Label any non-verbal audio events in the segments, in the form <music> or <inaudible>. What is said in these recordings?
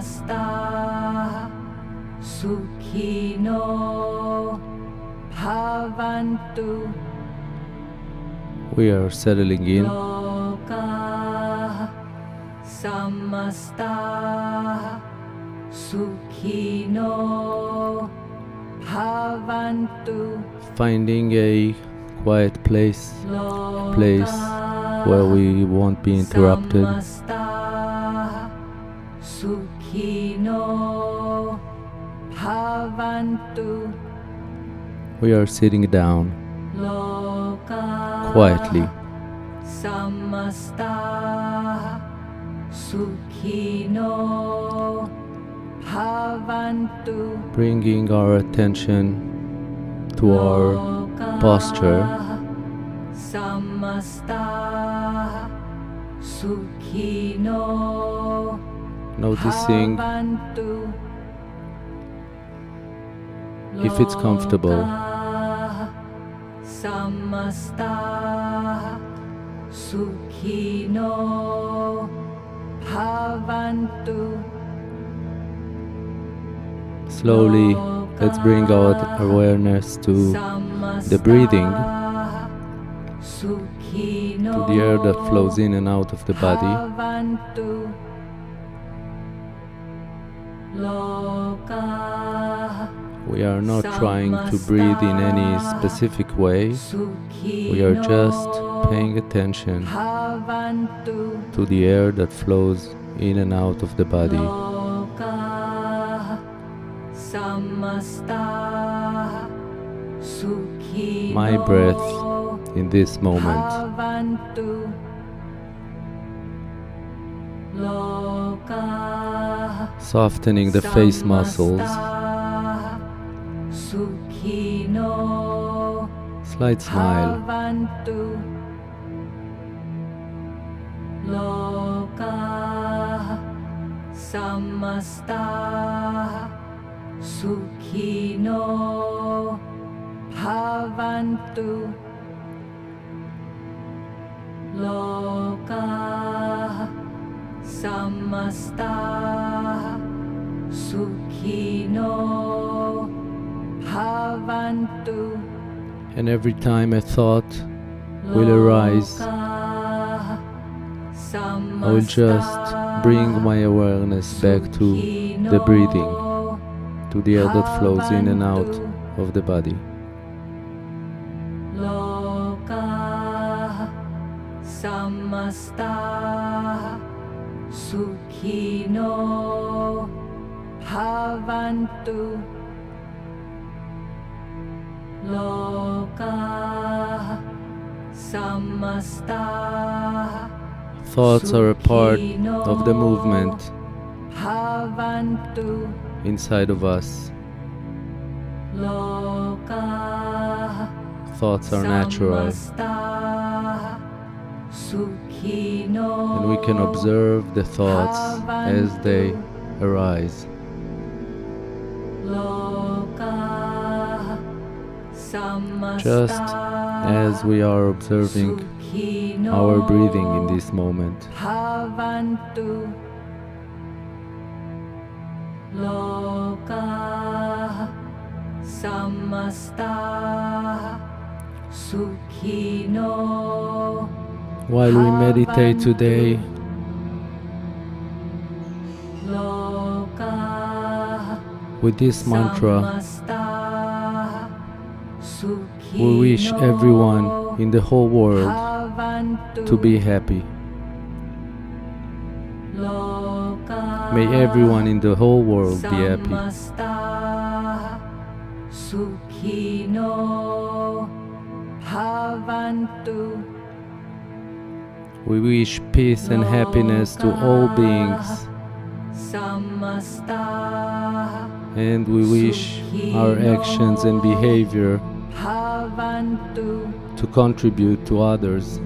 samasta sukhino. Bhavantu. We are settling in. loka. Samasta. Sukhino. Bhavantu. Finding a quiet place, a place where we won't be interrupted. We are sitting down quietly, samasta sukhino bhavantu bringing our attention to our posture. samasta sukhino noticing if it's comfortable. Slowly, let's bring out awareness to the breathing, to the air that flows in and out of the body. We are not trying to breathe in any specific way. We are just paying attention to the air that flows in and out of the body. loka samasta sukhino My breath in this moment. Loka Softening the face muscles, slight smile, samasta sukhino bhavantu loka samasta sukhino bhavantu and every time a thought will arise, I will just bring my awareness back to the breathing, to the air that flows in and out of the body. loka samasta sukhino bhavantu loka samasta Thoughts are a part of the movement inside of us. loka Thoughts are natural, and we can observe the thoughts as they arise. Just as we are observing our breathing in this moment. Samasta sukhino While we meditate today, with this mantra, we wish everyone in the whole world to be happy. May everyone in the whole world be happy. Samasta sukhino bhavantu We wish peace and happiness to all beings, and we wish our actions and behavior to contribute to others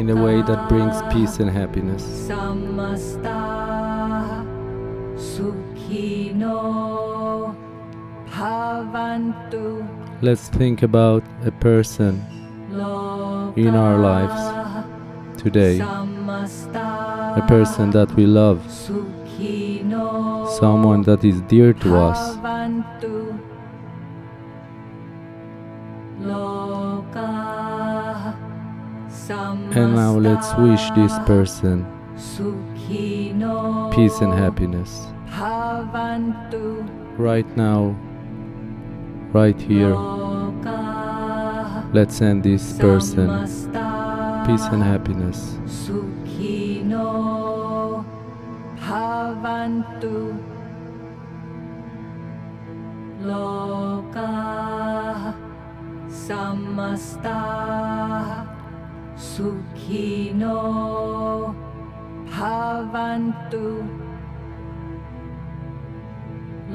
in a way that brings peace and happiness. samasta sukhino bhavantu Let's think about a person in our lives today, a person that we love, someone that is dear to us. And now let's wish this person peace and happiness. Right now, right here, let's send this person peace and happiness. sukhino bhavantu lokaः samastah sukhino bhavantu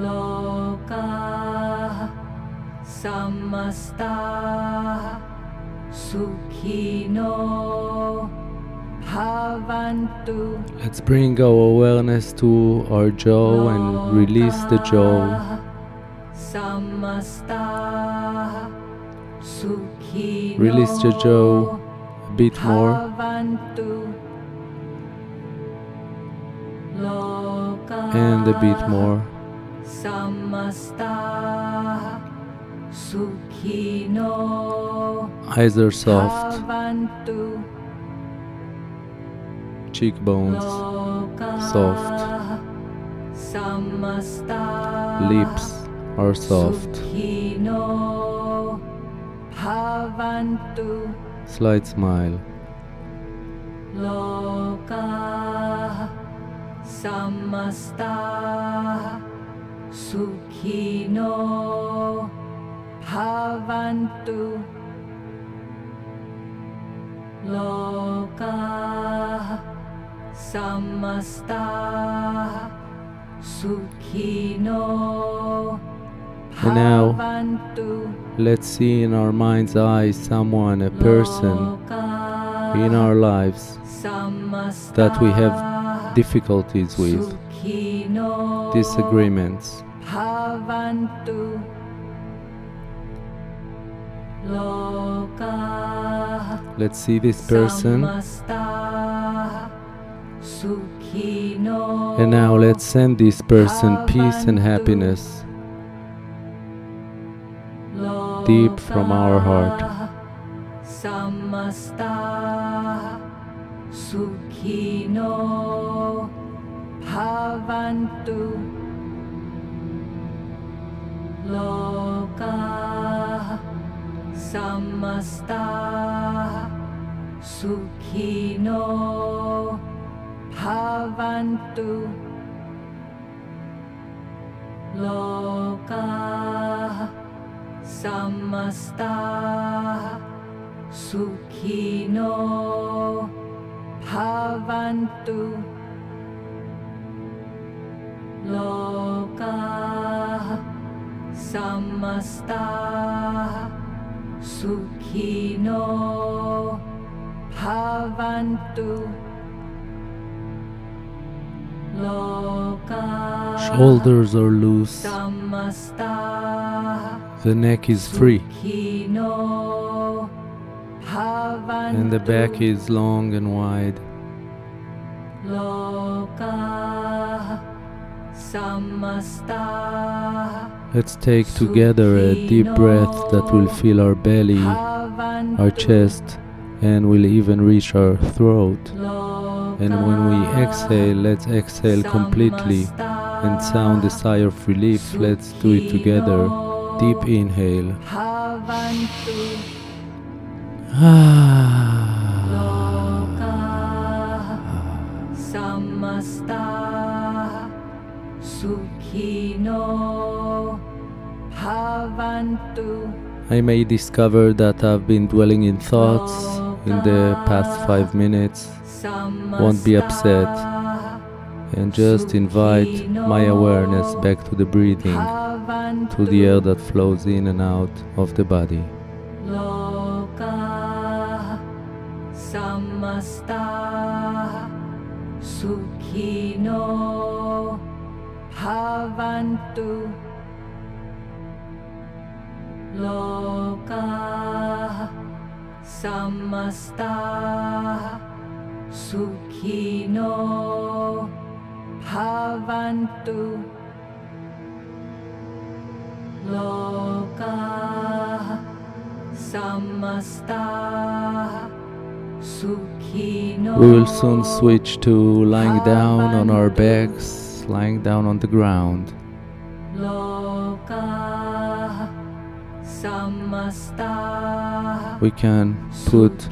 lokaः bhavantu Let's bring our awareness to our jaw and release the jaw. Release the jaw a bit more. And a bit more. Eyes are soft, cheekbones, soft lips are soft. Slight smile. lokah samastah sukhino bhavantu lokah samastah sukhino And now, let's see in our mind's eye someone, a person in our lives that we have difficulties with, disagreements. Let's see this person. And now let's send this person peace and happiness deep from our heart. Sukhino bhavantu Lokah Samastah sukhino bhavantu Lokah samastah sukhino bhavantu lokah samastah bhavantu lokah Shoulders are loose, the neck is free, and the back is long and wide. Let's take together a deep breath that will fill our belly, our chest, and will even reach our throat. And when we exhale, let's exhale completely and sound a sigh of relief. Let's do it together. Deep inhale. Ah. bhavantu I may discover that I've been dwelling in thoughts in the past five minutes. Won't be upset. and just invite my awareness back to the breathing, to the air that flows in and out of the body. lokah samastah sukhino lokah samastah sukhino Bhavantu Lokaha Samastaha Sukhino We will soon switch to lying down on our backs, lying down on the ground. We can put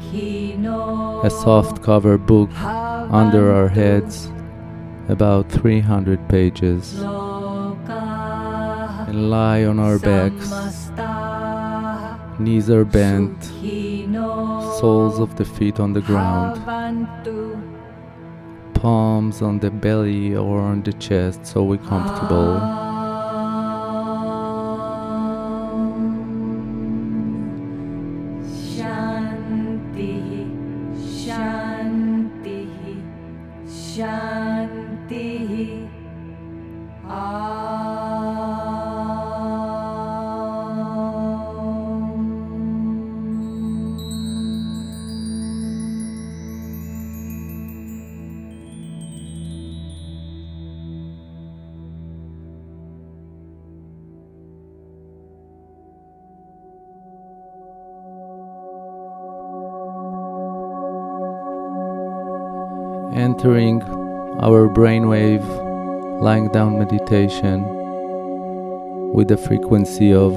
a soft cover book under our heads, about 300 pages, and lie on our backs. Knees are bent, soles of the feet on the ground, palms on the belly or on the chest so we're comfortable. Ah. Entering our brainwave lying down meditation with a frequency of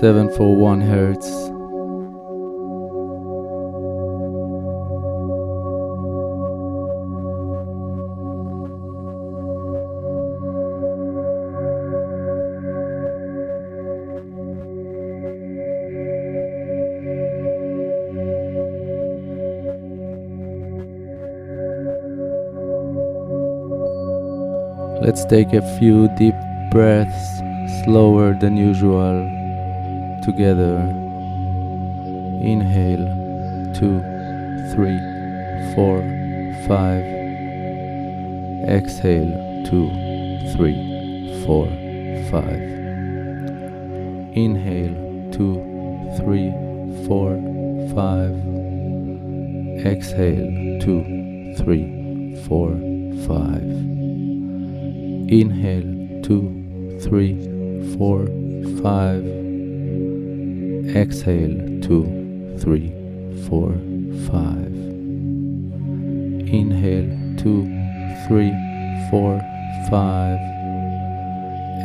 741 hertz. Let's take a few deep breaths slower than usual together. Inhale, two, three, four, five. Exhale, two, three, four, five. Inhale, two, three, four, five. Exhale, two, three, four, five. Inhale, two, three, four, five. Exhale, two, three, four, five. Inhale, two, three, four, five.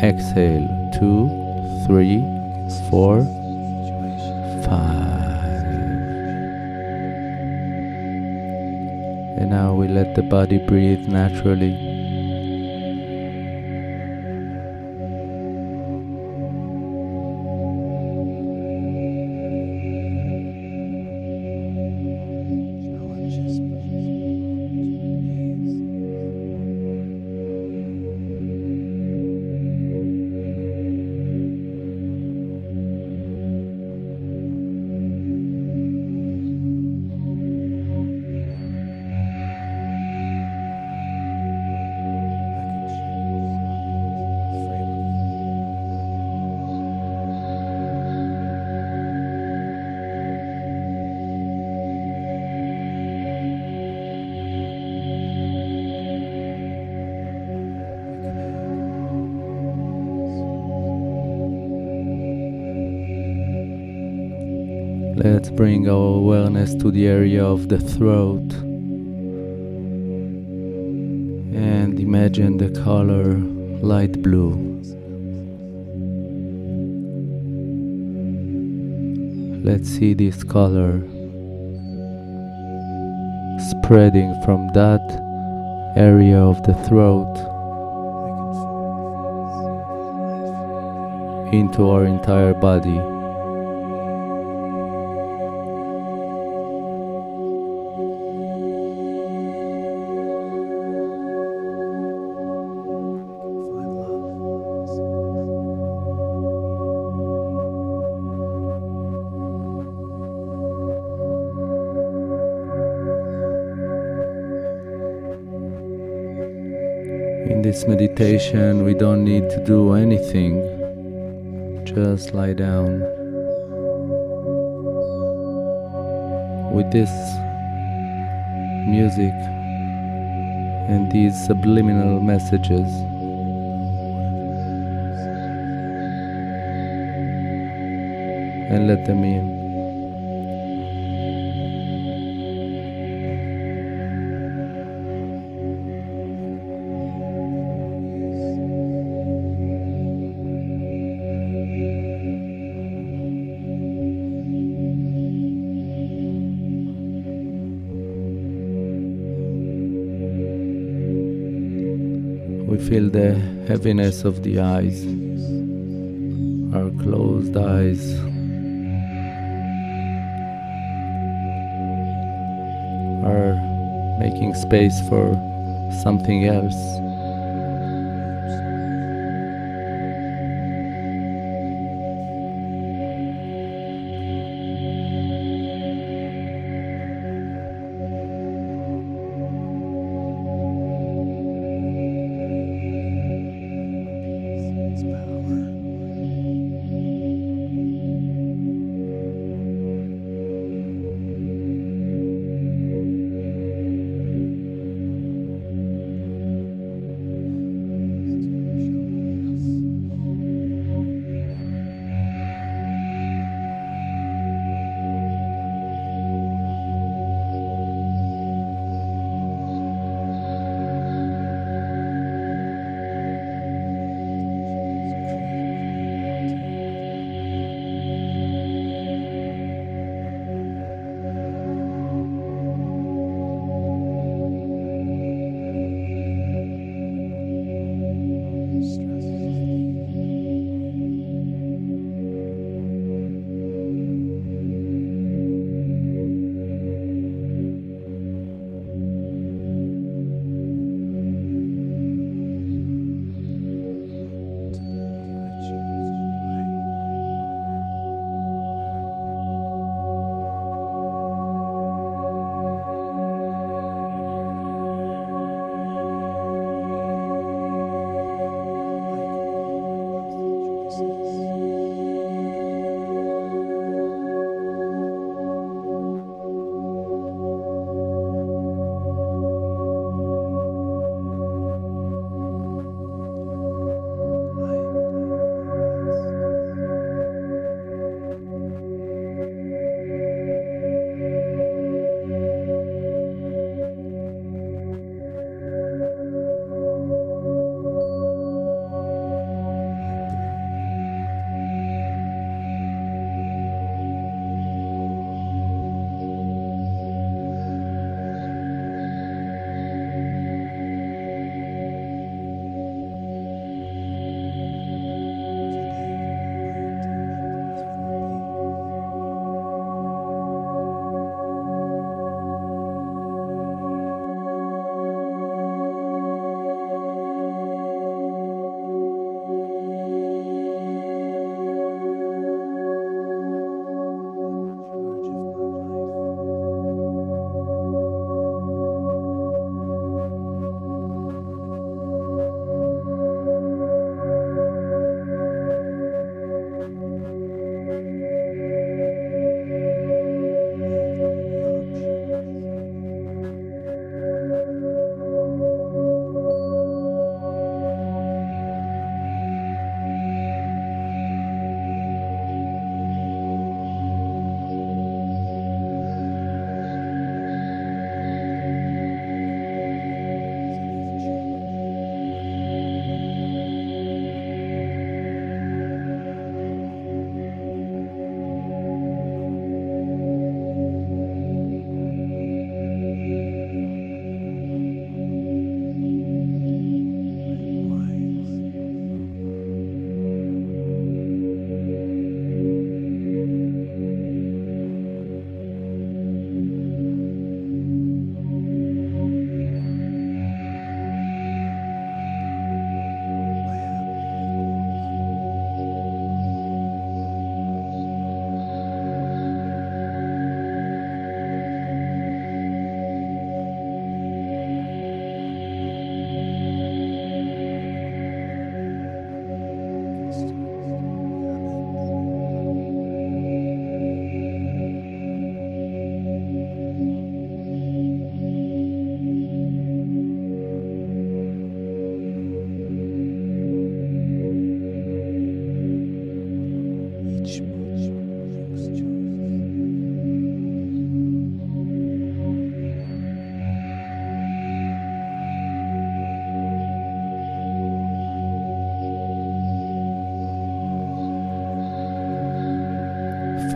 Exhale, two, three, four, five. And now we let the body breathe naturally. Let's bring our awareness to the area of the throat and imagine the color light blue. Let's see this color spreading from that area of the throat into our entire body. In this meditation, we don't need to do anything, just lie down. With this music and these subliminal messages. And let them in. Feel the heaviness of the eyes, our closed eyes. Are making space for something else.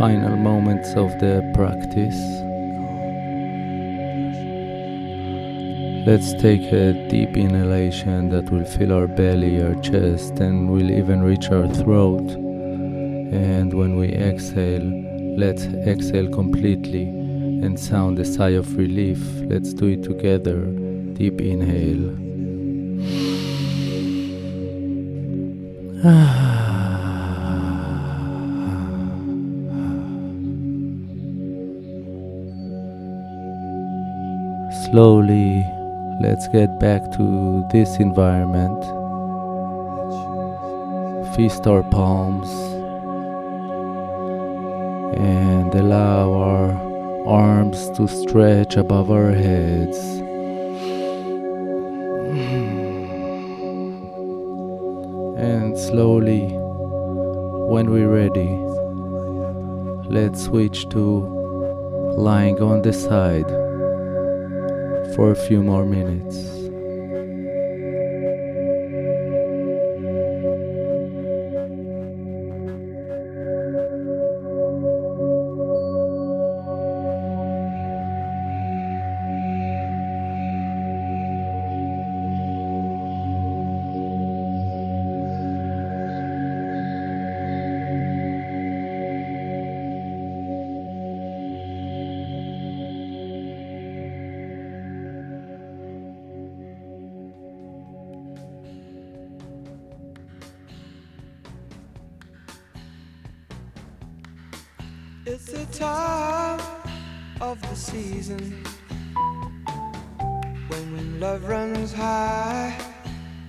Final moments of the practice. Let's take a deep inhalation that will fill our belly, our chest, and will even reach our throat. And when we exhale, let's exhale completely and sound a sigh of relief. Let's do it together. Deep inhale. <sighs> Ah. Slowly, let's get back to this environment. Feast our palms and allow our arms to stretch above our heads. And slowly, when we're ready, let's switch to lying on the side for a few more minutes. It's the time of the season when, when love runs high.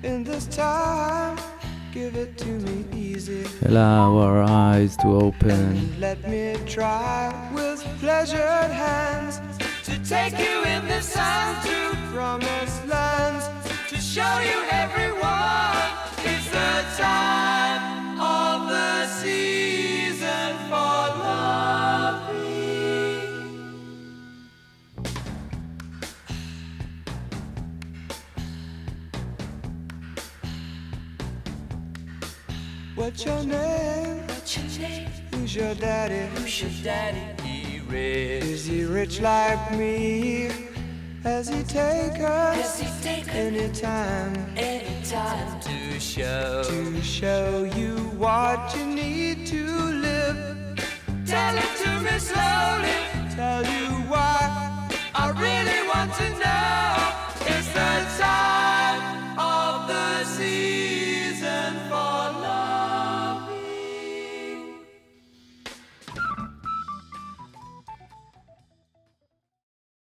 In this time, give it to me easy. Allow our eyes to open. And let me try with pleasured hands to take you in the sun to promised lands to show you everyone. It's the time What's your name? What's your name? Who's your daddy? Who's your daddy? He rich. Is he rich like me? Has he take us Has he taken anytime any time to show? to show you what you need to live? Tell it to me slowly. Tell you why I really want to know. It's the time of the season.